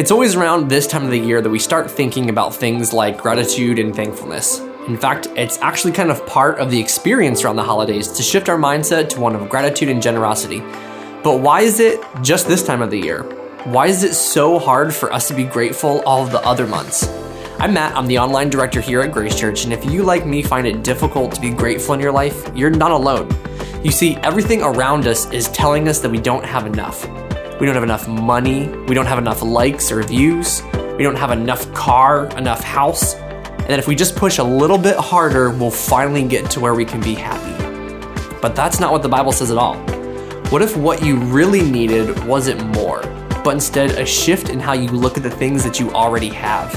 It's always around this time of the year that we start thinking about things like gratitude and thankfulness. In fact, it's actually kind of part of the experience around the holidays to shift our mindset to one of gratitude and generosity. But why is it just this time of the year? Why is it so hard for us to be grateful all of the other months? I'm Matt, I'm the online director here at Grace Church, and if you, like me, find it difficult to be grateful in your life, you're not alone. You see, everything around us is telling us that we don't have enough. We don't have enough money. We don't have enough likes or views. We don't have enough car, enough house. And that if we just push a little bit harder, we'll finally get to where we can be happy. But that's not what the Bible says at all. What if what you really needed wasn't more, but instead a shift in how you look at the things that you already have?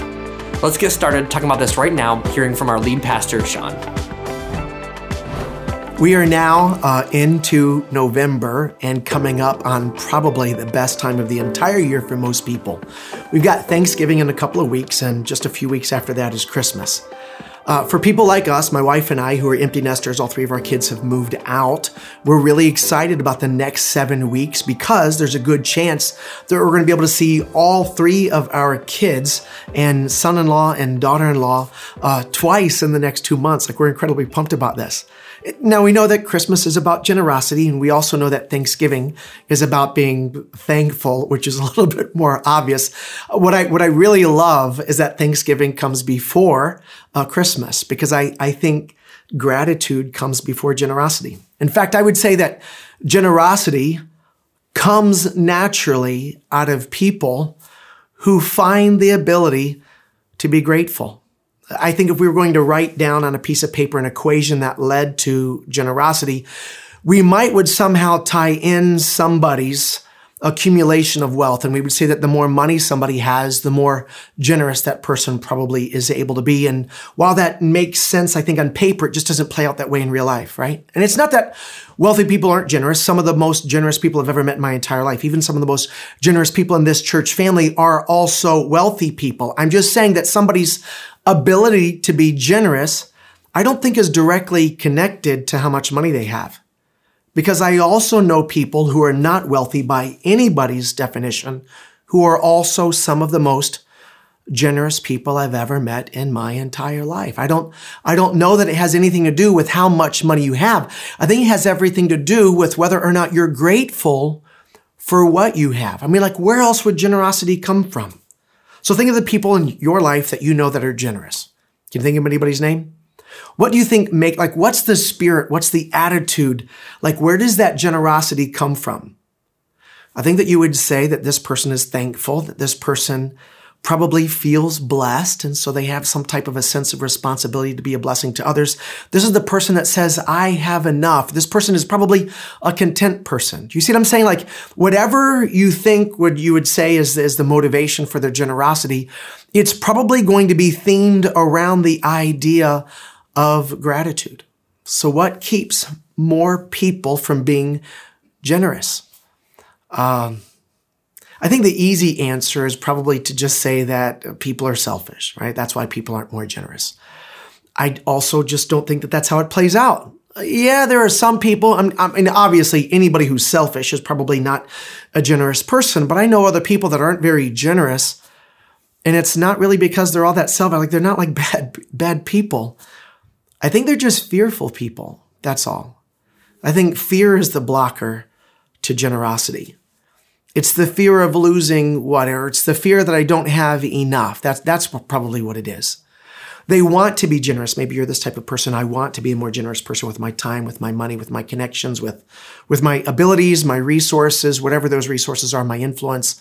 Let's get started talking about this right now, hearing from our lead pastor, Sean. We are now uh, into November and coming up on probably the best time of the entire year for most people. We've got Thanksgiving in a couple of weeks, and just a few weeks after that is Christmas. Uh, for people like us, my wife and I, who are empty nesters, all three of our kids have moved out. We're really excited about the next seven weeks because there's a good chance that we're going to be able to see all three of our kids and son in law and daughter in law uh, twice in the next two months. Like, we're incredibly pumped about this. Now we know that Christmas is about generosity, and we also know that Thanksgiving is about being thankful, which is a little bit more obvious. What I what I really love is that Thanksgiving comes before uh, Christmas because I I think gratitude comes before generosity. In fact, I would say that generosity comes naturally out of people who find the ability to be grateful. I think if we were going to write down on a piece of paper an equation that led to generosity, we might would somehow tie in somebody's accumulation of wealth. And we would say that the more money somebody has, the more generous that person probably is able to be. And while that makes sense, I think on paper, it just doesn't play out that way in real life, right? And it's not that wealthy people aren't generous. Some of the most generous people I've ever met in my entire life, even some of the most generous people in this church family are also wealthy people. I'm just saying that somebody's ability to be generous, I don't think is directly connected to how much money they have. Because I also know people who are not wealthy by anybody's definition, who are also some of the most generous people I've ever met in my entire life. I don't, I don't know that it has anything to do with how much money you have. I think it has everything to do with whether or not you're grateful for what you have. I mean, like, where else would generosity come from? So think of the people in your life that you know that are generous. Can you think of anybody's name? What do you think make, like, what's the spirit? What's the attitude? Like, where does that generosity come from? I think that you would say that this person is thankful, that this person probably feels blessed. And so they have some type of a sense of responsibility to be a blessing to others. This is the person that says, I have enough. This person is probably a content person. Do you see what I'm saying? Like whatever you think would, you would say is, is the motivation for their generosity, it's probably going to be themed around the idea of gratitude. So what keeps more people from being generous? Um, I think the easy answer is probably to just say that people are selfish, right? That's why people aren't more generous. I also just don't think that that's how it plays out. Yeah, there are some people, I mean, obviously anybody who's selfish is probably not a generous person, but I know other people that aren't very generous. And it's not really because they're all that selfish. Like they're not like bad, bad people. I think they're just fearful people. That's all. I think fear is the blocker to generosity. It's the fear of losing whatever. It's the fear that I don't have enough. That's, that's probably what it is. They want to be generous. Maybe you're this type of person. I want to be a more generous person with my time, with my money, with my connections, with, with my abilities, my resources, whatever those resources are, my influence.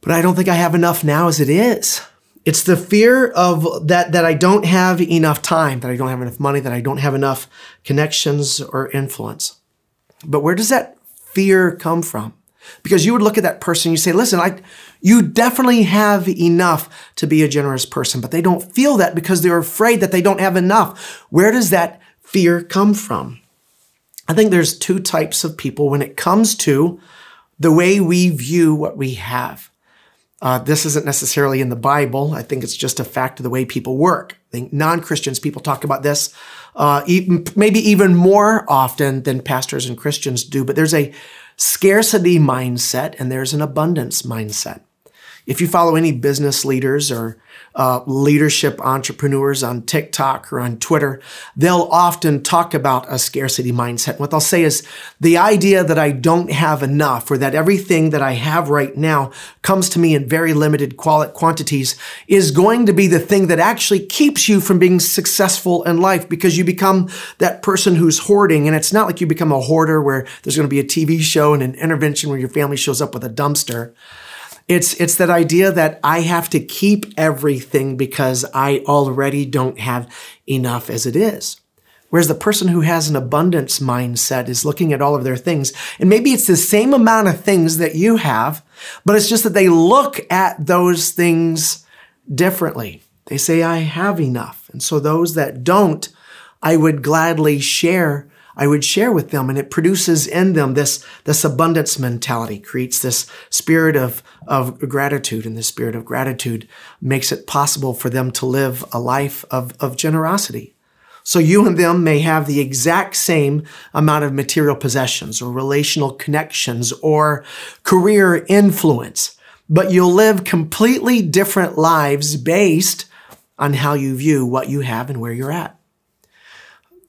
But I don't think I have enough now as it is. It's the fear of that, that I don't have enough time, that I don't have enough money, that I don't have enough connections or influence. But where does that fear come from? Because you would look at that person, and you say, listen, I, you definitely have enough to be a generous person, but they don't feel that because they're afraid that they don't have enough. Where does that fear come from? I think there's two types of people when it comes to the way we view what we have. Uh, this isn't necessarily in the Bible. I think it's just a fact of the way people work. I think non-Christians, people talk about this, uh, even, maybe even more often than pastors and Christians do, but there's a scarcity mindset and there's an abundance mindset. If you follow any business leaders or uh, leadership entrepreneurs on TikTok or on Twitter, they'll often talk about a scarcity mindset. What they'll say is the idea that I don't have enough or that everything that I have right now comes to me in very limited quantities is going to be the thing that actually keeps you from being successful in life because you become that person who's hoarding. And it's not like you become a hoarder where there's going to be a TV show and an intervention where your family shows up with a dumpster. It's, it's that idea that I have to keep everything because I already don't have enough as it is. Whereas the person who has an abundance mindset is looking at all of their things. And maybe it's the same amount of things that you have, but it's just that they look at those things differently. They say, I have enough. And so those that don't, I would gladly share I would share with them. And it produces in them this, this abundance mentality, creates this spirit of, of gratitude. And the spirit of gratitude makes it possible for them to live a life of, of generosity. So you and them may have the exact same amount of material possessions or relational connections or career influence, but you'll live completely different lives based on how you view what you have and where you're at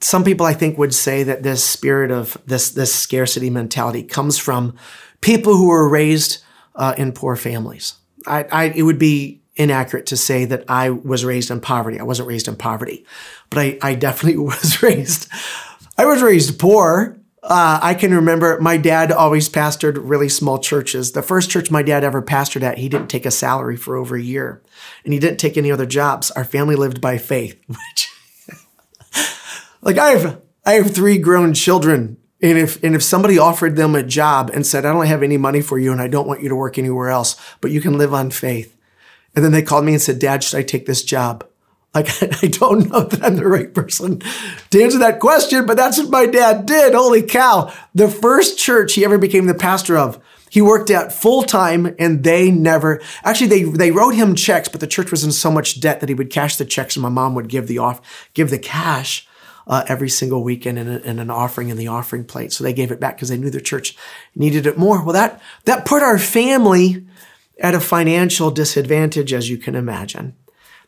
some people I think would say that this spirit of this this scarcity mentality comes from people who were raised uh, in poor families. I, I, it would be inaccurate to say that I was raised in poverty. I wasn't raised in poverty, but I, I definitely was raised. I was raised poor. Uh, I can remember my dad always pastored really small churches. The first church my dad ever pastored at, he didn't take a salary for over a year, and he didn't take any other jobs. Our family lived by faith, which like I have, I have three grown children. And if, and if somebody offered them a job and said, I don't have any money for you and I don't want you to work anywhere else, but you can live on faith. And then they called me and said, Dad, should I take this job? Like, I don't know that I'm the right person to answer that question, but that's what my dad did. Holy cow. The first church he ever became the pastor of, he worked at full time and they never, actually, they, they wrote him checks, but the church was in so much debt that he would cash the checks and my mom would give the off, give the cash uh, every single weekend in, a, in, an offering in the offering plate. So they gave it back because they knew the church needed it more. Well, that, that put our family at a financial disadvantage, as you can imagine.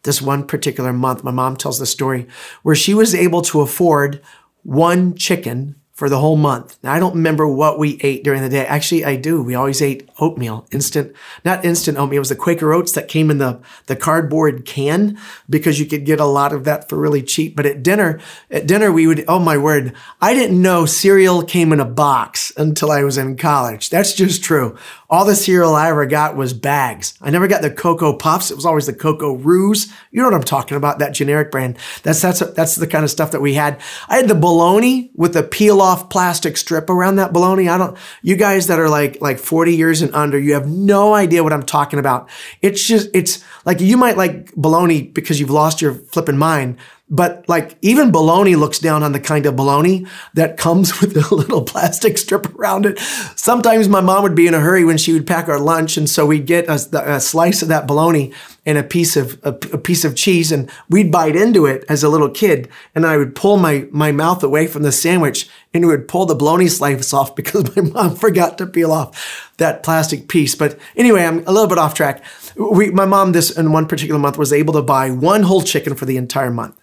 This one particular month, my mom tells the story where she was able to afford one chicken for the whole month. Now, I don't remember what we ate during the day. Actually, I do. We always ate oatmeal, instant, not instant oatmeal. It was the Quaker oats that came in the, the cardboard can because you could get a lot of that for really cheap. But at dinner, at dinner, we would, oh my word, I didn't know cereal came in a box until I was in college. That's just true. All the cereal I ever got was bags. I never got the Cocoa Puffs. It was always the Cocoa Roos. You know what I'm talking about? That generic brand. That's, that's, that's the kind of stuff that we had. I had the bologna with the peel off plastic strip around that bologna. I don't, you guys that are like, like 40 years and under, you have no idea what I'm talking about. It's just, it's like you might like bologna because you've lost your flipping mind. But like even baloney looks down on the kind of baloney that comes with a little plastic strip around it. Sometimes my mom would be in a hurry when she would pack our lunch. And so we'd get a, a slice of that baloney and a piece of, a, a, piece of cheese and we'd bite into it as a little kid. And I would pull my, my mouth away from the sandwich and would pull the baloney slice off because my mom forgot to peel off that plastic piece. But anyway, I'm a little bit off track. We, my mom this in one particular month was able to buy one whole chicken for the entire month.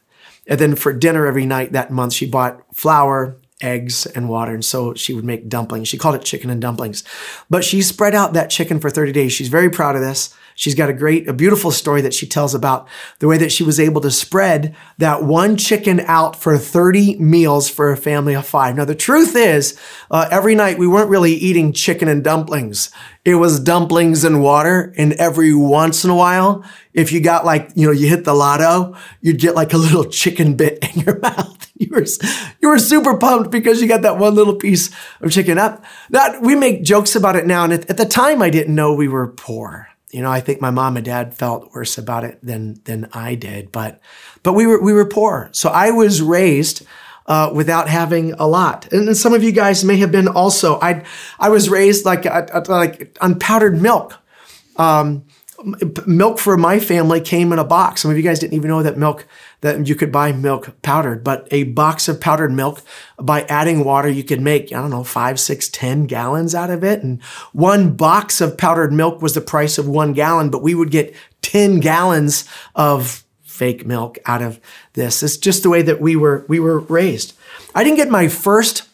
And then for dinner every night that month, she bought flour, eggs, and water. And so she would make dumplings. She called it chicken and dumplings. But she spread out that chicken for 30 days. She's very proud of this. She's got a great, a beautiful story that she tells about the way that she was able to spread that one chicken out for 30 meals for a family of five. Now, the truth is, uh, every night we weren't really eating chicken and dumplings. It was dumplings and water. And every once in a while, if you got like, you know, you hit the lotto, you'd get like a little chicken bit in your mouth. You were, you were super pumped because you got that one little piece of chicken up. That we make jokes about it now. And at, at the time, I didn't know we were poor you know, I think my mom and dad felt worse about it than than I did, but but we were we were poor. So I was raised uh, without having a lot, and some of you guys may have been also. I I was raised like uh, uh, like on powdered milk. Um, milk for my family came in a box. Some of you guys didn't even know that milk, that you could buy milk powdered, but a box of powdered milk by adding water, you could make, I don't know, five, six, ten gallons out of it. And one box of powdered milk was the price of one gallon, but we would get 10 gallons of fake milk out of this. It's just the way that we were, we were raised. I didn't get my first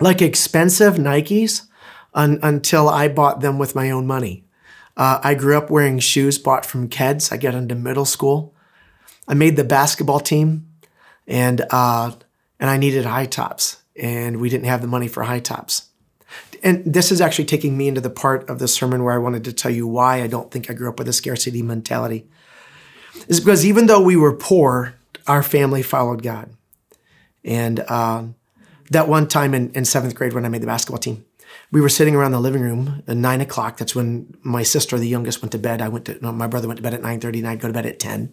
like expensive Nikes un- until I bought them with my own money. Uh, I grew up wearing shoes bought from Keds. I got into middle school. I made the basketball team, and uh, and I needed high tops, and we didn't have the money for high tops. And this is actually taking me into the part of the sermon where I wanted to tell you why I don't think I grew up with a scarcity mentality. Is because even though we were poor, our family followed God. And uh, that one time in, in seventh grade when I made the basketball team, we were sitting around the living room at nine o'clock. That's when my sister, the youngest, went to bed. I went to, no, my brother went to bed at 9.30 and I'd go to bed at 10.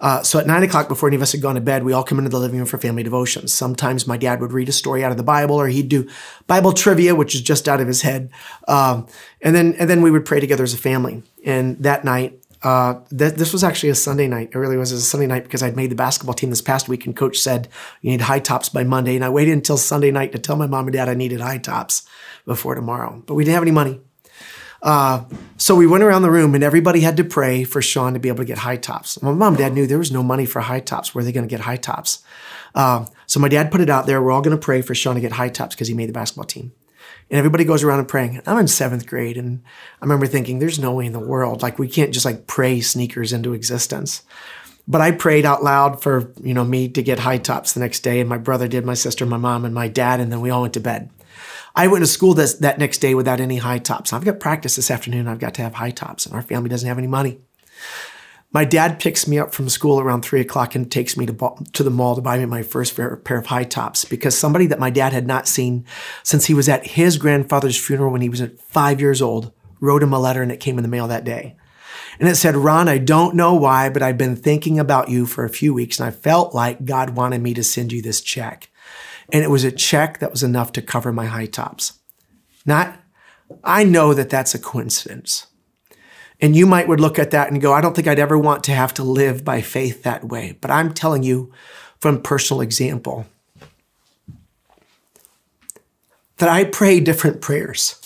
Uh, so at nine o'clock, before any of us had gone to bed, we all come into the living room for family devotions. Sometimes my dad would read a story out of the Bible or he'd do Bible trivia, which is just out of his head. Um, and then, and then we would pray together as a family. And that night, uh, th- this was actually a Sunday night. It really was a Sunday night because I'd made the basketball team this past week and coach said you need high tops by Monday. And I waited until Sunday night to tell my mom and dad I needed high tops before tomorrow, but we didn't have any money. Uh, so we went around the room and everybody had to pray for Sean to be able to get high tops. My mom and dad knew there was no money for high tops. Where are they going to get high tops? Uh, so my dad put it out there. We're all going to pray for Sean to get high tops because he made the basketball team. And everybody goes around and praying. I'm in seventh grade and I remember thinking, there's no way in the world. Like we can't just like pray sneakers into existence. But I prayed out loud for, you know, me to get high tops the next day. And my brother did, my sister, my mom, and my dad. And then we all went to bed. I went to school this, that next day without any high tops. I've got practice this afternoon. I've got to have high tops, and our family doesn't have any money. My dad picks me up from school around three o'clock and takes me to, to the mall to buy me my first pair of high tops because somebody that my dad had not seen since he was at his grandfather's funeral when he was five years old wrote him a letter and it came in the mail that day. And it said, Ron, I don't know why, but I've been thinking about you for a few weeks and I felt like God wanted me to send you this check. And it was a check that was enough to cover my high tops. Not, I know that that's a coincidence. And you might would look at that and go, I don't think I'd ever want to have to live by faith that way. But I'm telling you from personal example that I pray different prayers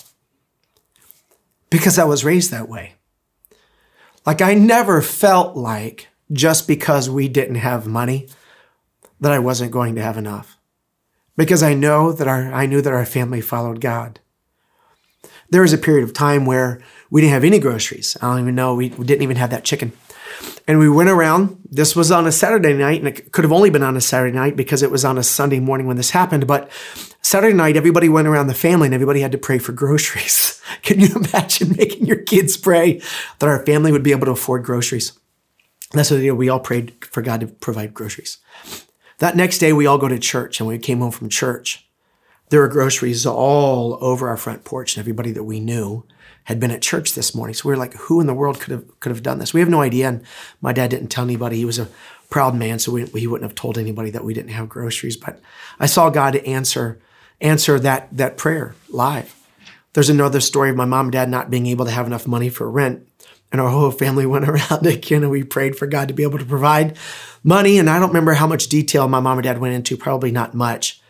because I was raised that way. Like I never felt like just because we didn't have money that I wasn't going to have enough because I know that our, I knew that our family followed God. There was a period of time where we didn't have any groceries. I don't even know. We, we didn't even have that chicken. And we went around. This was on a Saturday night, and it could have only been on a Saturday night because it was on a Sunday morning when this happened. But Saturday night, everybody went around the family and everybody had to pray for groceries. Can you imagine making your kids pray that our family would be able to afford groceries? That's what we all prayed for God to provide groceries. That next day, we all go to church, and when we came home from church, there were groceries all over our front porch, and everybody that we knew had been at church this morning. So we were like, who in the world could have could have done this? We have no idea. And my dad didn't tell anybody. He was a proud man, so we, he wouldn't have told anybody that we didn't have groceries. But I saw God answer answer that that prayer live. There's another story of my mom and dad not being able to have enough money for rent. And our whole family went around again and we prayed for God to be able to provide money. And I don't remember how much detail my mom and dad went into, probably not much.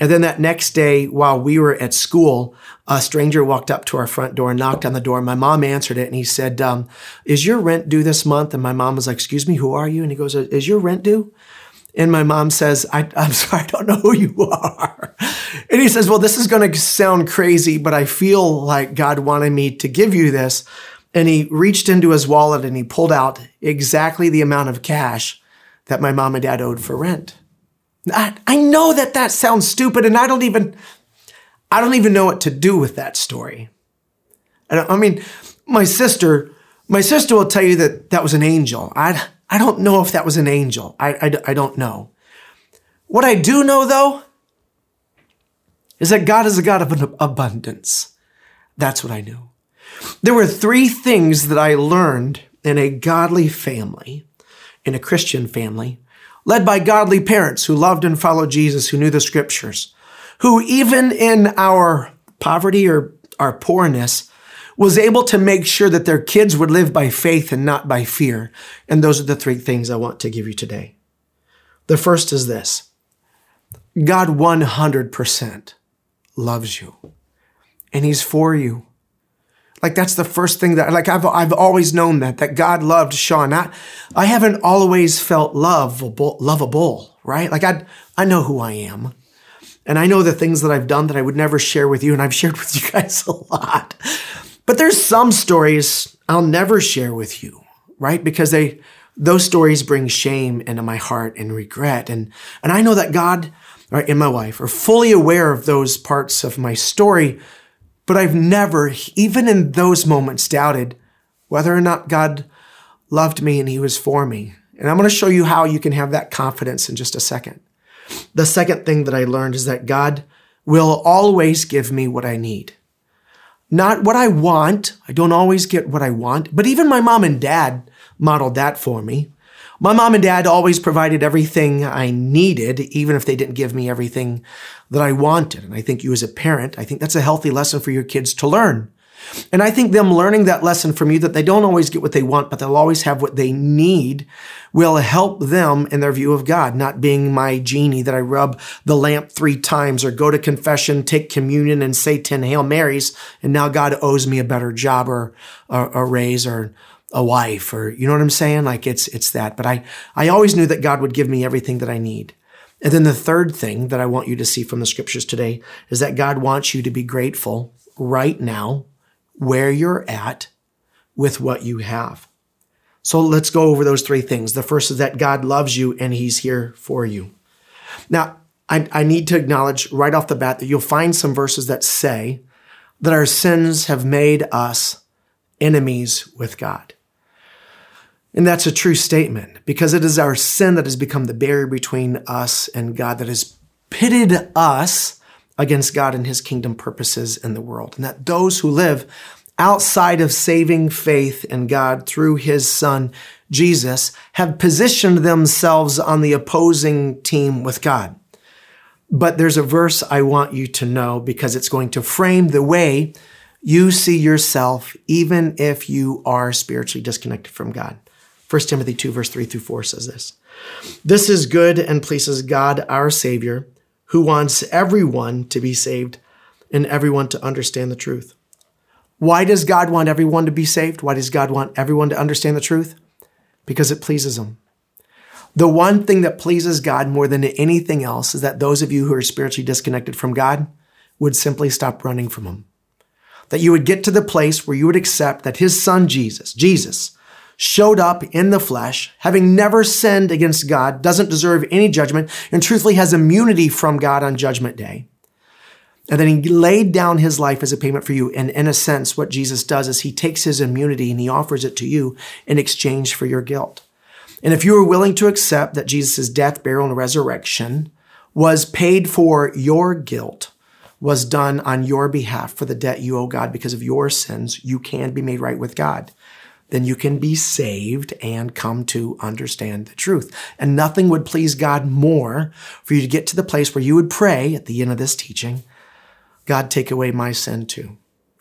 And then that next day, while we were at school, a stranger walked up to our front door and knocked on the door. My mom answered it and he said, um, Is your rent due this month? And my mom was like, Excuse me, who are you? And he goes, Is your rent due? And my mom says, I, am sorry, I don't know who you are. And he says, Well, this is going to sound crazy, but I feel like God wanted me to give you this. And he reached into his wallet and he pulled out exactly the amount of cash that my mom and dad owed for rent. I, I know that that sounds stupid and I don't even, I don't even know what to do with that story. I, I mean, my sister, my sister will tell you that that was an angel. I, I don't know if that was an angel. I, I, I don't know. What I do know though is that God is a God of abundance. That's what I knew. There were three things that I learned in a godly family, in a Christian family, led by godly parents who loved and followed Jesus, who knew the scriptures, who even in our poverty or our poorness was able to make sure that their kids would live by faith and not by fear. And those are the three things I want to give you today. The first is this God 100% loves you and he's for you. Like that's the first thing that, like I've, I've always known that, that God loved Sean. I, I haven't always felt lovable, lovable, right? Like I, I know who I am. And I know the things that I've done that I would never share with you. And I've shared with you guys a lot. But there's some stories I'll never share with you, right? Because they, those stories bring shame into my heart and regret. And, and I know that God right, and my wife are fully aware of those parts of my story but I've never, even in those moments, doubted whether or not God loved me and he was for me. And I'm going to show you how you can have that confidence in just a second. The second thing that I learned is that God will always give me what I need. Not what I want. I don't always get what I want, but even my mom and dad modeled that for me. My mom and dad always provided everything I needed, even if they didn't give me everything that I wanted. And I think you as a parent, I think that's a healthy lesson for your kids to learn. And I think them learning that lesson from you that they don't always get what they want, but they'll always have what they need will help them in their view of God, not being my genie that I rub the lamp three times or go to confession, take communion and say 10 Hail Marys. And now God owes me a better job or a, a raise or a wife or, you know what I'm saying? Like it's, it's that. But I, I always knew that God would give me everything that I need. And then the third thing that I want you to see from the scriptures today is that God wants you to be grateful right now where you're at with what you have. So let's go over those three things. The first is that God loves you and he's here for you. Now, I, I need to acknowledge right off the bat that you'll find some verses that say that our sins have made us enemies with God. And that's a true statement because it is our sin that has become the barrier between us and God that has pitted us against God and his kingdom purposes in the world. And that those who live outside of saving faith in God through his son, Jesus, have positioned themselves on the opposing team with God. But there's a verse I want you to know because it's going to frame the way you see yourself, even if you are spiritually disconnected from God. 1 Timothy 2, verse 3 through 4 says this This is good and pleases God, our Savior, who wants everyone to be saved and everyone to understand the truth. Why does God want everyone to be saved? Why does God want everyone to understand the truth? Because it pleases Him. The one thing that pleases God more than anything else is that those of you who are spiritually disconnected from God would simply stop running from Him. That you would get to the place where you would accept that His Son Jesus, Jesus, showed up in the flesh, having never sinned against God, doesn't deserve any judgment, and truthfully has immunity from God on judgment day. And then he laid down his life as a payment for you. And in a sense, what Jesus does is he takes his immunity and he offers it to you in exchange for your guilt. And if you are willing to accept that Jesus' death, burial, and resurrection was paid for your guilt, was done on your behalf for the debt you owe God because of your sins, you can be made right with God then you can be saved and come to understand the truth. And nothing would please God more for you to get to the place where you would pray at the end of this teaching, God, take away my sin too.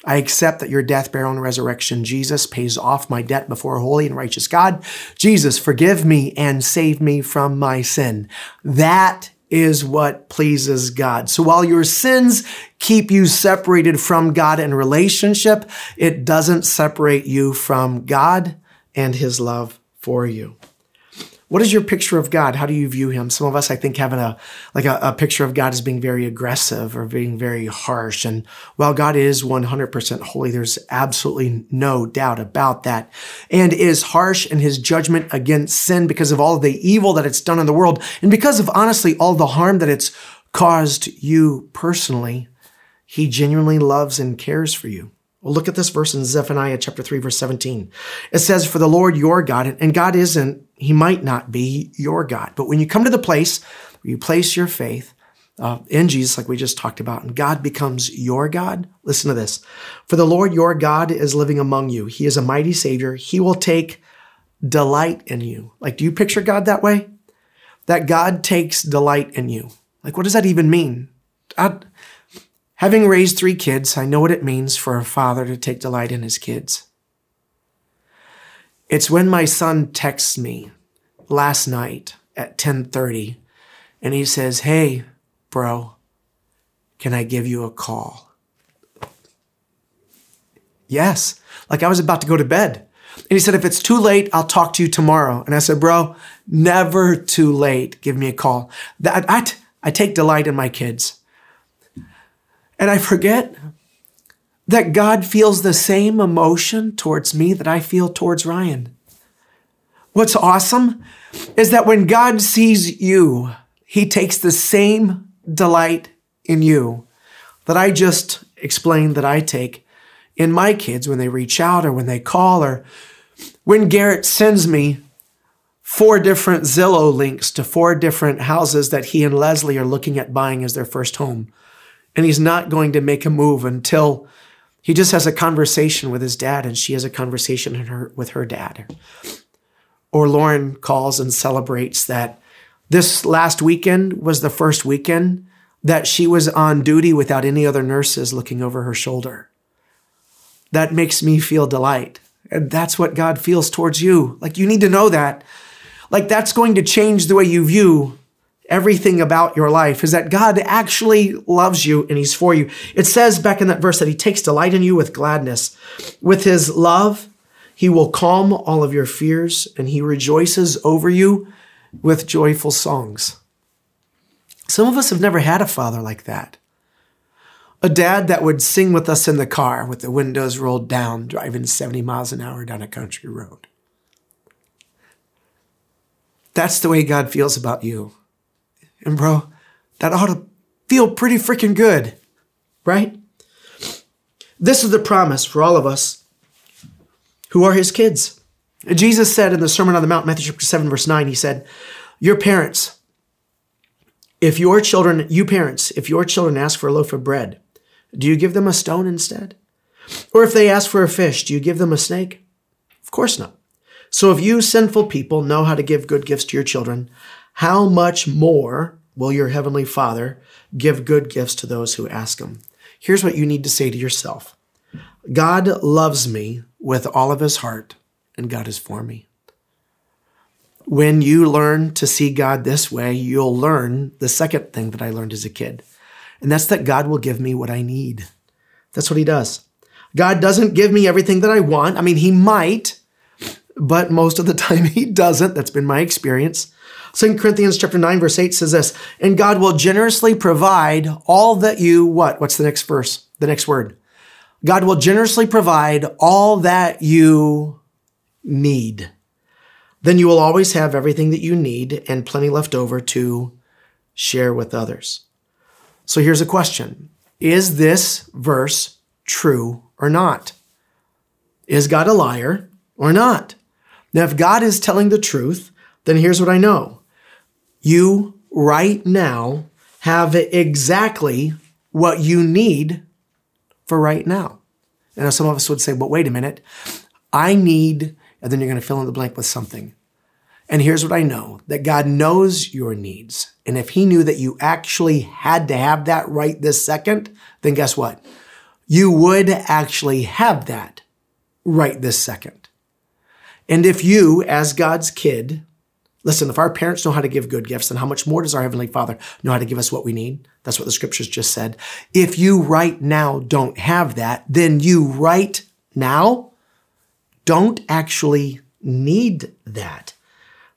I accept that your death, burial, and resurrection, Jesus pays off my debt before a holy and righteous God. Jesus, forgive me and save me from my sin. That is what pleases God. So while your sins keep you separated from God in relationship, it doesn't separate you from God and his love for you. What is your picture of God? How do you view him? Some of us, I think, having a, uh, like a, a, picture of God as being very aggressive or being very harsh. And while God is 100% holy, there's absolutely no doubt about that. And is harsh in his judgment against sin because of all of the evil that it's done in the world. And because of honestly all the harm that it's caused you personally, he genuinely loves and cares for you. Well, look at this verse in Zephaniah chapter 3, verse 17. It says, For the Lord your God, and God isn't, he might not be your God. But when you come to the place where you place your faith uh, in Jesus, like we just talked about, and God becomes your God, listen to this. For the Lord your God is living among you. He is a mighty Savior. He will take delight in you. Like, do you picture God that way? That God takes delight in you. Like, what does that even mean? God, Having raised three kids, I know what it means for a father to take delight in his kids. It's when my son texts me last night at 10:30 and he says, "Hey, bro, can I give you a call?" Yes, like I was about to go to bed. And he said, "If it's too late, I'll talk to you tomorrow." And I said, "Bro, never too late. Give me a call." That I, I take delight in my kids. And I forget that God feels the same emotion towards me that I feel towards Ryan. What's awesome is that when God sees you, he takes the same delight in you that I just explained that I take in my kids when they reach out or when they call or when Garrett sends me four different Zillow links to four different houses that he and Leslie are looking at buying as their first home. And he's not going to make a move until he just has a conversation with his dad and she has a conversation her, with her dad. Or Lauren calls and celebrates that this last weekend was the first weekend that she was on duty without any other nurses looking over her shoulder. That makes me feel delight. And that's what God feels towards you. Like you need to know that. Like that's going to change the way you view everything about your life is that God actually loves you and he's for you. It says back in that verse that he takes delight in you with gladness. With his love, he will calm all of your fears and he rejoices over you with joyful songs. Some of us have never had a father like that. A dad that would sing with us in the car with the windows rolled down, driving 70 miles an hour down a country road. That's the way God feels about you. And bro, that ought to feel pretty freaking good, right? This is the promise for all of us who are his kids. Jesus said in the Sermon on the Mount, Matthew chapter 7, verse 9, he said, Your parents, if your children, you parents, if your children ask for a loaf of bread, do you give them a stone instead? Or if they ask for a fish, do you give them a snake? Of course not. So if you sinful people know how to give good gifts to your children, how much more will your heavenly Father give good gifts to those who ask him? Here's what you need to say to yourself God loves me with all of his heart, and God is for me. When you learn to see God this way, you'll learn the second thing that I learned as a kid, and that's that God will give me what I need. That's what he does. God doesn't give me everything that I want. I mean, he might, but most of the time he doesn't. That's been my experience. 2 Corinthians chapter 9 verse 8 says this, and God will generously provide all that you what? What's the next verse? The next word. God will generously provide all that you need. Then you will always have everything that you need and plenty left over to share with others. So here's a question. Is this verse true or not? Is God a liar or not? Now, if God is telling the truth, then here's what I know. You right now have exactly what you need for right now. And some of us would say, but wait a minute, I need, and then you're going to fill in the blank with something. And here's what I know that God knows your needs. And if He knew that you actually had to have that right this second, then guess what? You would actually have that right this second. And if you, as God's kid, listen, if our parents know how to give good gifts, then how much more does our Heavenly Father know how to give us what we need? That's what the scriptures just said. If you right now don't have that, then you right now don't actually need that.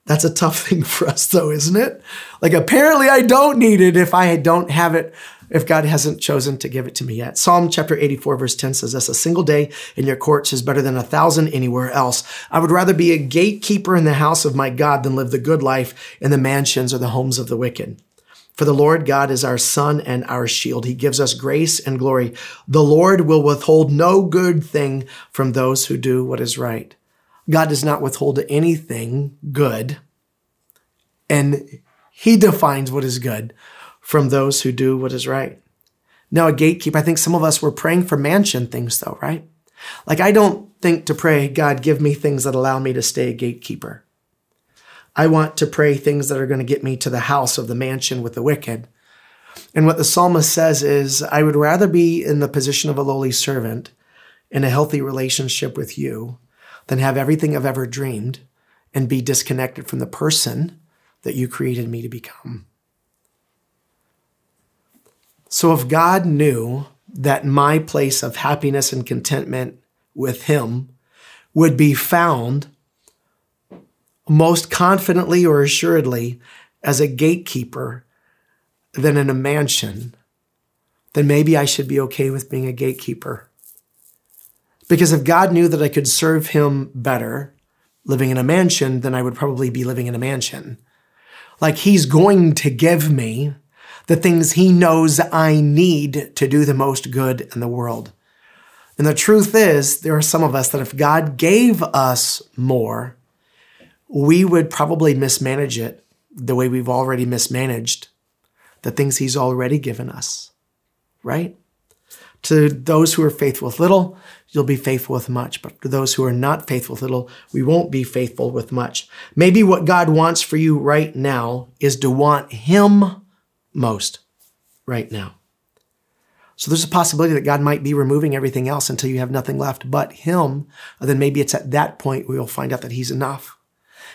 That's a tough thing for us though, isn't it? Like apparently I don't need it if I don't have it if God hasn't chosen to give it to me yet. Psalm chapter 84 verse 10 says this, a single day in your courts is better than a thousand anywhere else. I would rather be a gatekeeper in the house of my God than live the good life in the mansions or the homes of the wicked. For the Lord God is our sun and our shield. He gives us grace and glory. The Lord will withhold no good thing from those who do what is right. God does not withhold anything good, and He defines what is good from those who do what is right. Now, a gatekeeper, I think some of us were praying for mansion things though, right? Like, I don't think to pray, God, give me things that allow me to stay a gatekeeper. I want to pray things that are going to get me to the house of the mansion with the wicked. And what the psalmist says is, I would rather be in the position of a lowly servant in a healthy relationship with you than have everything I've ever dreamed and be disconnected from the person that you created me to become. So if God knew that my place of happiness and contentment with Him would be found most confidently or assuredly as a gatekeeper than in a mansion, then maybe I should be okay with being a gatekeeper. Because if God knew that I could serve Him better living in a mansion, then I would probably be living in a mansion. Like He's going to give me the things He knows I need to do the most good in the world. And the truth is, there are some of us that if God gave us more, we would probably mismanage it the way we've already mismanaged the things He's already given us, right? To those who are faithful with little, you'll be faithful with much. But to those who are not faithful with little, we won't be faithful with much. Maybe what God wants for you right now is to want Him most right now. So there's a possibility that God might be removing everything else until you have nothing left but Him. And then maybe it's at that point we will find out that He's enough.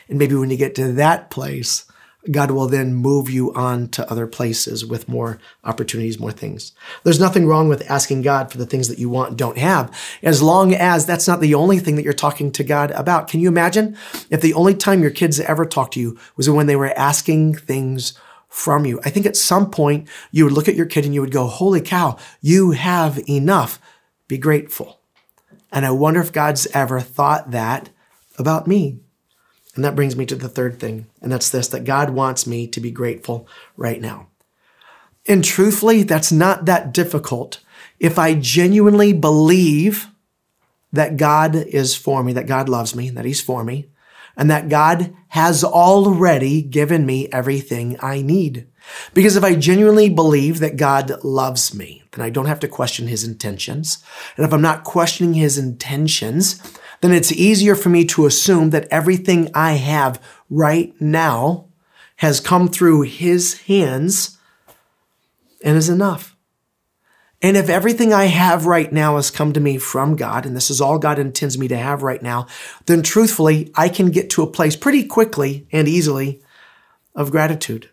And maybe when you get to that place, God will then move you on to other places with more opportunities, more things. There's nothing wrong with asking God for the things that you want and don't have, as long as that's not the only thing that you're talking to God about. Can you imagine if the only time your kids ever talked to you was when they were asking things from you? I think at some point you would look at your kid and you would go, holy cow, you have enough. Be grateful. And I wonder if God's ever thought that about me. And that brings me to the third thing, and that's this that God wants me to be grateful right now. And truthfully, that's not that difficult if I genuinely believe that God is for me, that God loves me, that He's for me, and that God has already given me everything I need. Because if I genuinely believe that God loves me, then I don't have to question His intentions. And if I'm not questioning His intentions, then it's easier for me to assume that everything I have right now has come through his hands and is enough. And if everything I have right now has come to me from God, and this is all God intends me to have right now, then truthfully, I can get to a place pretty quickly and easily of gratitude.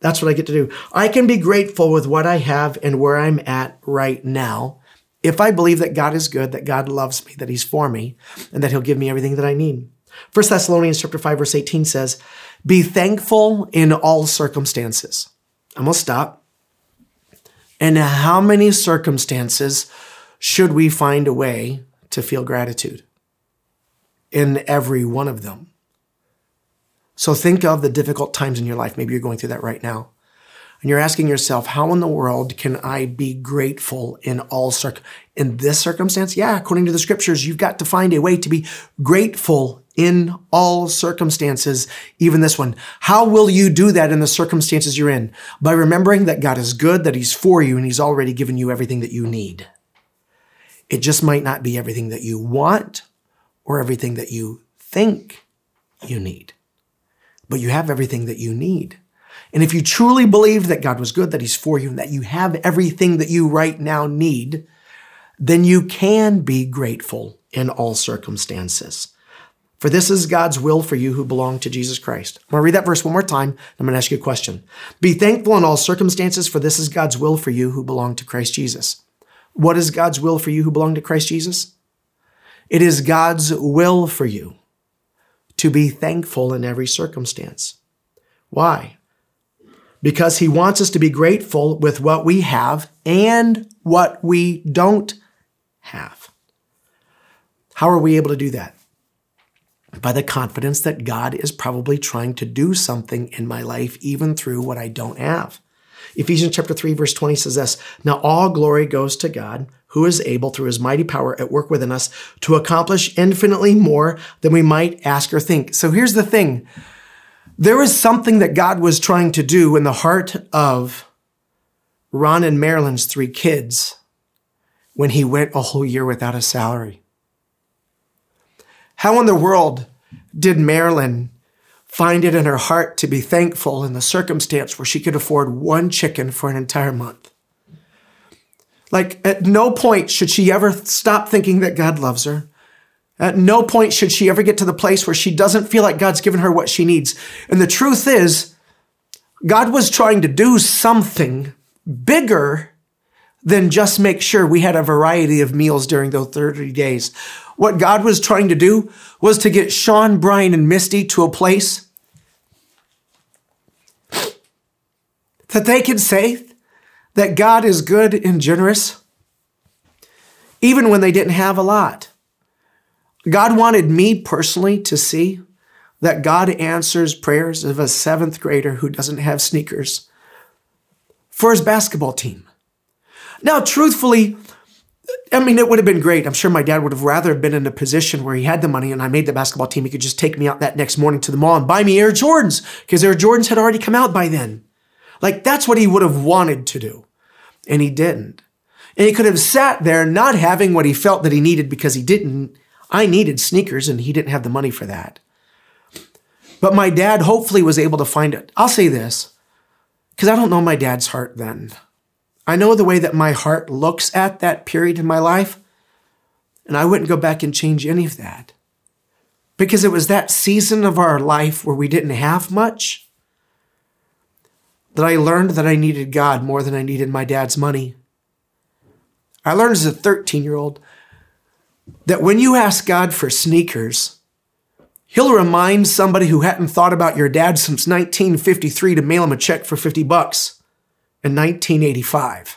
That's what I get to do. I can be grateful with what I have and where I'm at right now if I believe that God is good, that God loves me, that he's for me, and that he'll give me everything that I need. 1 Thessalonians chapter 5 verse 18 says, "Be thankful in all circumstances." I'm going to stop. And how many circumstances should we find a way to feel gratitude? In every one of them. So think of the difficult times in your life. Maybe you're going through that right now and you're asking yourself, how in the world can I be grateful in all circ in this circumstance? Yeah, according to the scriptures, you've got to find a way to be grateful in all circumstances, even this one. How will you do that in the circumstances you're in? By remembering that God is good, that he's for you, and he's already given you everything that you need. It just might not be everything that you want or everything that you think you need, but you have everything that you need. And if you truly believe that God was good, that He's for you, and that you have everything that you right now need, then you can be grateful in all circumstances. For this is God's will for you who belong to Jesus Christ. I'm going to read that verse one more time. I'm going to ask you a question. Be thankful in all circumstances, for this is God's will for you who belong to Christ Jesus. What is God's will for you who belong to Christ Jesus? It is God's will for you to be thankful in every circumstance. Why? because he wants us to be grateful with what we have and what we don't have. How are we able to do that? By the confidence that God is probably trying to do something in my life, even through what I don't have. Ephesians chapter 3 verse 20 says this, Now all glory goes to God, who is able through his mighty power at work within us to accomplish infinitely more than we might ask or think. So here's the thing. There was something that God was trying to do in the heart of Ron and Marilyn's three kids when he went a whole year without a salary. How in the world did Marilyn find it in her heart to be thankful in the circumstance where she could afford one chicken for an entire month. Like, at no point should she ever stop thinking that God loves her. At no point should she ever get to the place where she doesn't feel like God's given her what she needs. And the truth is, God was trying to do something bigger than just make sure we had a variety of meals during those 30 days. What God was trying to do was to get Sean, Brian, and Misty to a place that they can say that God is good and generous, even when they didn't have a lot. God wanted me personally to see that God answers prayers of a seventh grader who doesn't have sneakers for his basketball team. Now, truthfully, I mean, it would have been great. I'm sure my dad would have rather been in a position where he had the money and I made the basketball team. He could just take me out that next morning to the mall and buy me Air Jordans because Air Jordans had already come out by then. Like, that's what he would have wanted to do. And he didn't. And he could have sat there not having what he felt that he needed because he didn't. I needed sneakers and he didn't have the money for that. But my dad hopefully was able to find it. I'll say this because I don't know my dad's heart then. I know the way that my heart looks at that period in my life, and I wouldn't go back and change any of that. Because it was that season of our life where we didn't have much that I learned that I needed God more than I needed my dad's money. I learned as a 13 year old that when you ask God for sneakers, He'll remind somebody who hadn't thought about your dad since 1953 to mail him a check for 50 bucks in 1985.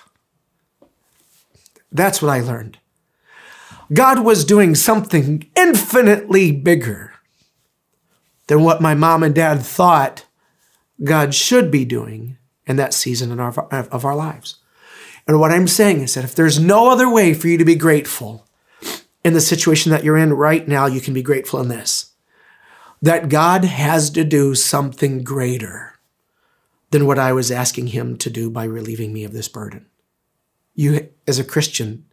That's what I learned. God was doing something infinitely bigger than what my mom and dad thought God should be doing in that season of our, of our lives. And what I'm saying is that if there's no other way for you to be grateful in the situation that you're in right now, you can be grateful in this that God has to do something greater than what I was asking Him to do by relieving me of this burden. You, as a Christian,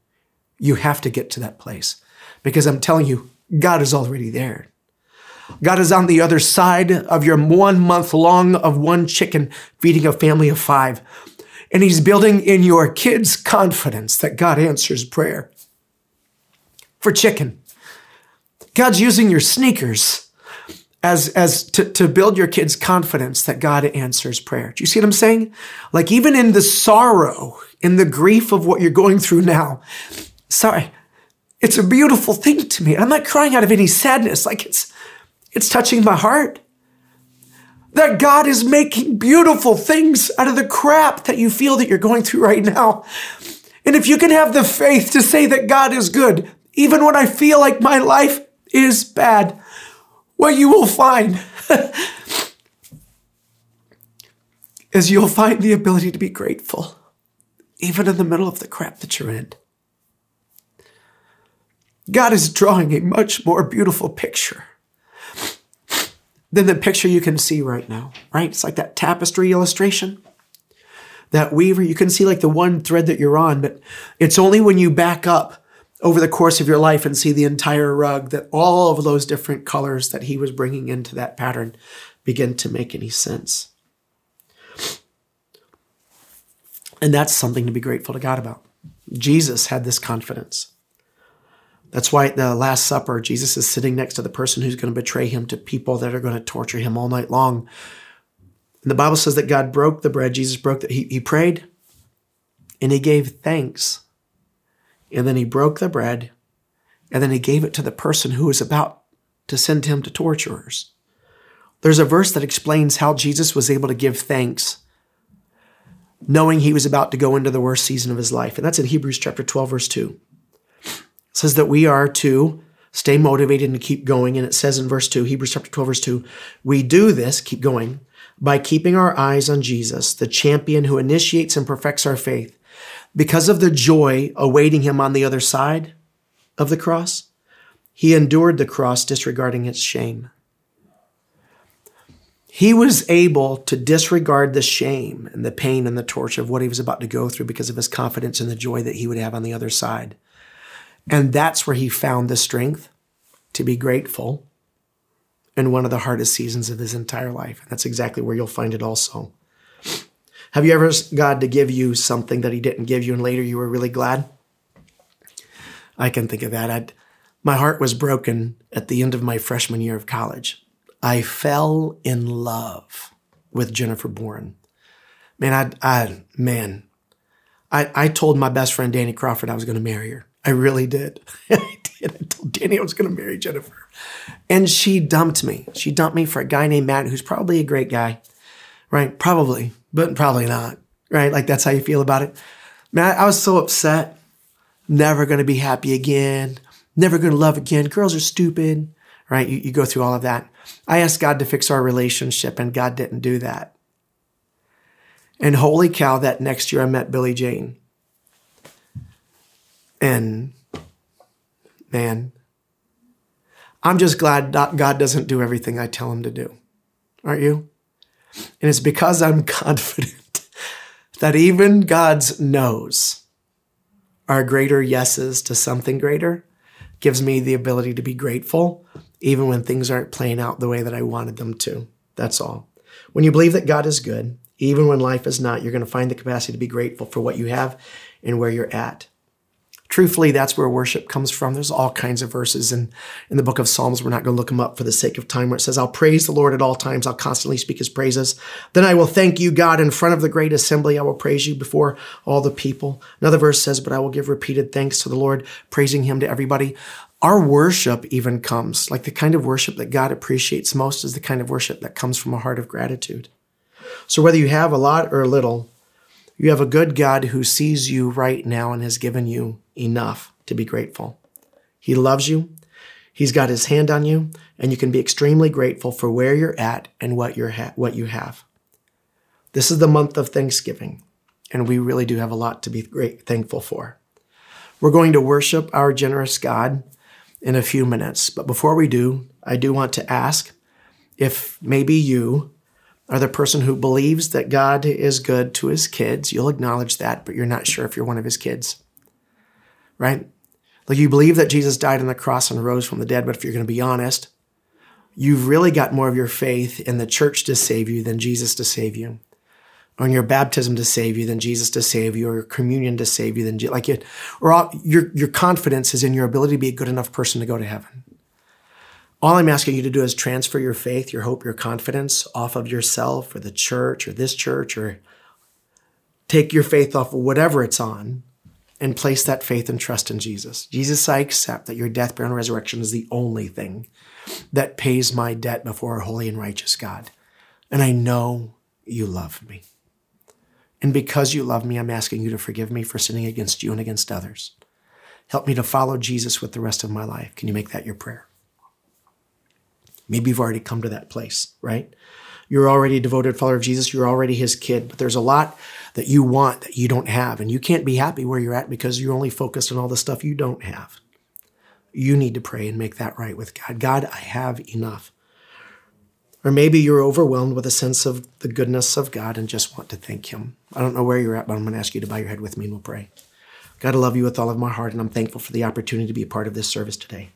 you have to get to that place because I'm telling you, God is already there. God is on the other side of your one month long of one chicken feeding a family of five. And he's building in your kids confidence that God answers prayer. For chicken, God's using your sneakers as, as to, to build your kids confidence that God answers prayer. Do you see what I'm saying? Like even in the sorrow, in the grief of what you're going through now, sorry, it's a beautiful thing to me. I'm not crying out of any sadness. Like it's, it's touching my heart. That God is making beautiful things out of the crap that you feel that you're going through right now. And if you can have the faith to say that God is good, even when I feel like my life is bad, what you will find is you'll find the ability to be grateful, even in the middle of the crap that you're in. God is drawing a much more beautiful picture than the picture you can see right now, right? It's like that tapestry illustration. That weaver, you can see like the one thread that you're on, but it's only when you back up over the course of your life and see the entire rug that all of those different colors that he was bringing into that pattern begin to make any sense. And that's something to be grateful to God about. Jesus had this confidence. That's why at the Last Supper, Jesus is sitting next to the person who's going to betray him to people that are going to torture him all night long. And the Bible says that God broke the bread. Jesus broke that. He, he prayed and he gave thanks. And then he broke the bread and then he gave it to the person who was about to send him to torturers. There's a verse that explains how Jesus was able to give thanks knowing he was about to go into the worst season of his life. And that's in Hebrews chapter 12, verse 2 says that we are to stay motivated and keep going. And it says in verse 2, Hebrews chapter 12, verse 2, we do this, keep going, by keeping our eyes on Jesus, the champion who initiates and perfects our faith. Because of the joy awaiting him on the other side of the cross, he endured the cross, disregarding its shame. He was able to disregard the shame and the pain and the torture of what he was about to go through because of his confidence in the joy that he would have on the other side. And that's where he found the strength to be grateful in one of the hardest seasons of his entire life. And that's exactly where you'll find it also. Have you ever asked God to give you something that he didn't give you and later you were really glad? I can think of that. I'd, my heart was broken at the end of my freshman year of college. I fell in love with Jennifer Bourne. Man, I, I man, I, I told my best friend Danny Crawford I was going to marry her. I really did. I did. I told Danny I was going to marry Jennifer. And she dumped me. She dumped me for a guy named Matt, who's probably a great guy, right? Probably, but probably not, right? Like that's how you feel about it. Man, I was so upset. Never going to be happy again. Never going to love again. Girls are stupid, right? You, you go through all of that. I asked God to fix our relationship, and God didn't do that. And holy cow, that next year I met Billy Jane. And man, I'm just glad God doesn't do everything I tell him to do. Aren't you? And it's because I'm confident that even God's no's are greater yeses to something greater, gives me the ability to be grateful, even when things aren't playing out the way that I wanted them to. That's all. When you believe that God is good, even when life is not, you're going to find the capacity to be grateful for what you have and where you're at. Truthfully, that's where worship comes from. There's all kinds of verses in, in the book of Psalms. We're not going to look them up for the sake of time where it says, I'll praise the Lord at all times. I'll constantly speak his praises. Then I will thank you, God, in front of the great assembly. I will praise you before all the people. Another verse says, but I will give repeated thanks to the Lord, praising him to everybody. Our worship even comes, like the kind of worship that God appreciates most is the kind of worship that comes from a heart of gratitude. So whether you have a lot or a little, you have a good God who sees you right now and has given you enough to be grateful. He loves you. He's got his hand on you, and you can be extremely grateful for where you're at and what you're ha- what you have. This is the month of Thanksgiving, and we really do have a lot to be great thankful for. We're going to worship our generous God in a few minutes, but before we do, I do want to ask if maybe you are the person who believes that God is good to his kids. You'll acknowledge that, but you're not sure if you're one of his kids. Right? Like you believe that Jesus died on the cross and rose from the dead, but if you're going to be honest, you've really got more of your faith in the church to save you than Jesus to save you. Or in your baptism to save you than Jesus to save you, or your communion to save you than like it, or all, your your confidence is in your ability to be a good enough person to go to heaven. All I'm asking you to do is transfer your faith, your hope, your confidence off of yourself or the church or this church or take your faith off of whatever it's on and place that faith and trust in Jesus. Jesus, I accept that your death, burial, and resurrection is the only thing that pays my debt before a holy and righteous God. And I know you love me. And because you love me, I'm asking you to forgive me for sinning against you and against others. Help me to follow Jesus with the rest of my life. Can you make that your prayer? Maybe you've already come to that place, right? You're already a devoted follower of Jesus. You're already his kid, but there's a lot that you want that you don't have. And you can't be happy where you're at because you're only focused on all the stuff you don't have. You need to pray and make that right with God. God, I have enough. Or maybe you're overwhelmed with a sense of the goodness of God and just want to thank Him. I don't know where you're at, but I'm going to ask you to bow your head with me and we'll pray. God, I love you with all of my heart, and I'm thankful for the opportunity to be a part of this service today.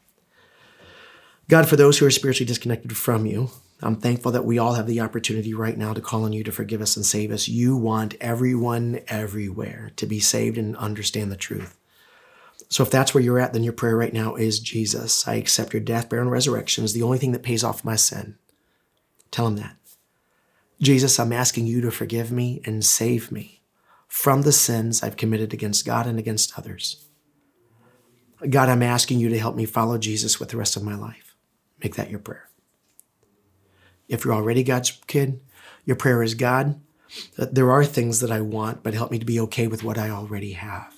God, for those who are spiritually disconnected from you, I'm thankful that we all have the opportunity right now to call on you to forgive us and save us. You want everyone everywhere to be saved and understand the truth. So if that's where you're at, then your prayer right now is Jesus, I accept your death, burial, and resurrection is the only thing that pays off my sin. Tell him that. Jesus, I'm asking you to forgive me and save me from the sins I've committed against God and against others. God, I'm asking you to help me follow Jesus with the rest of my life. Make that your prayer. If you're already God's kid, your prayer is God, there are things that I want, but help me to be okay with what I already have.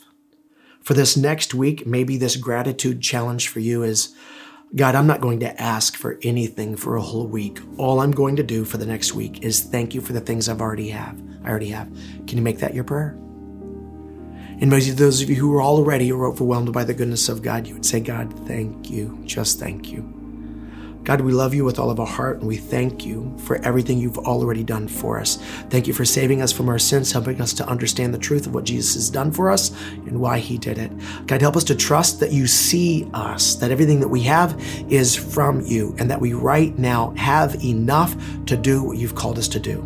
For this next week, maybe this gratitude challenge for you is God, I'm not going to ask for anything for a whole week. All I'm going to do for the next week is thank you for the things I've already have. I already have. Can you make that your prayer? And maybe those of you who are already overwhelmed by the goodness of God, you would say, God, thank you. Just thank you. God, we love you with all of our heart and we thank you for everything you've already done for us. Thank you for saving us from our sins, helping us to understand the truth of what Jesus has done for us and why he did it. God, help us to trust that you see us, that everything that we have is from you, and that we right now have enough to do what you've called us to do.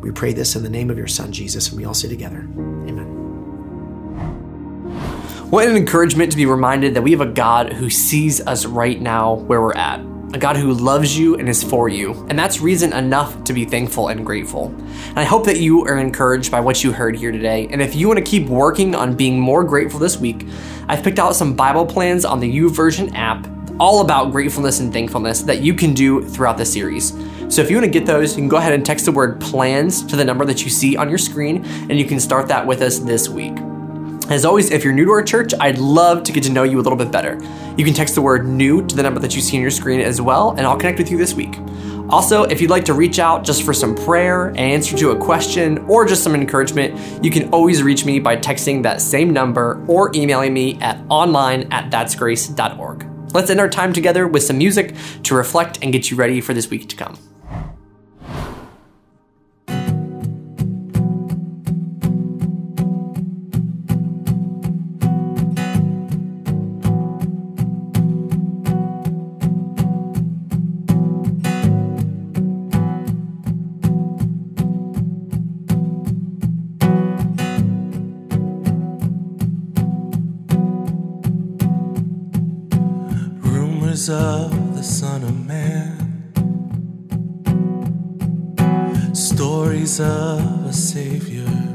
We pray this in the name of your Son, Jesus, and we all say together, Amen. What an encouragement to be reminded that we have a God who sees us right now where we're at a God who loves you and is for you. And that's reason enough to be thankful and grateful. And I hope that you are encouraged by what you heard here today. And if you want to keep working on being more grateful this week, I've picked out some Bible plans on the YouVersion app all about gratefulness and thankfulness that you can do throughout the series. So if you want to get those, you can go ahead and text the word plans to the number that you see on your screen, and you can start that with us this week. As always, if you're new to our church, I'd love to get to know you a little bit better. You can text the word new to the number that you see on your screen as well, and I'll connect with you this week. Also, if you'd like to reach out just for some prayer, an answer to a question, or just some encouragement, you can always reach me by texting that same number or emailing me at online at thatsgrace.org. Let's end our time together with some music to reflect and get you ready for this week to come. Of the Son of Man. Stories of a Savior.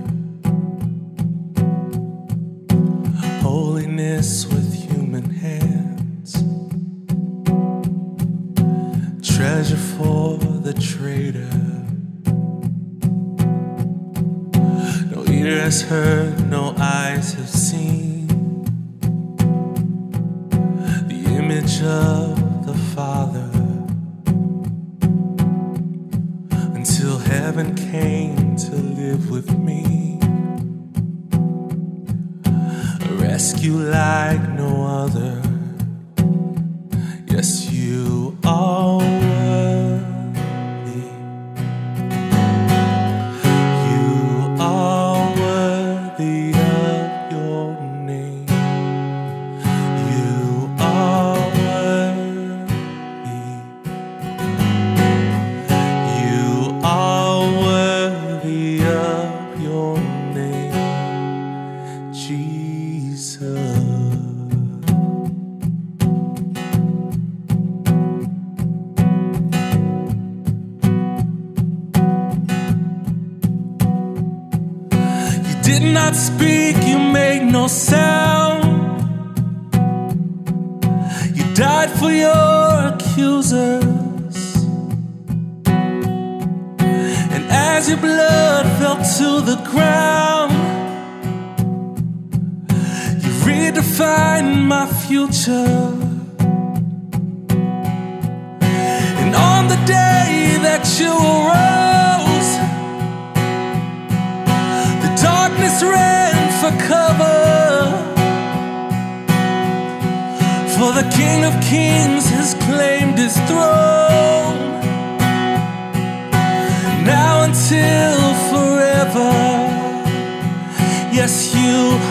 Not speak, you made no sound. You died for your accusers. And as your blood fell to the ground, redefined my future. And on the day that you arose, the darkness ran for cover. For the King of Kings has claimed his throne. Now until forever. Yes, you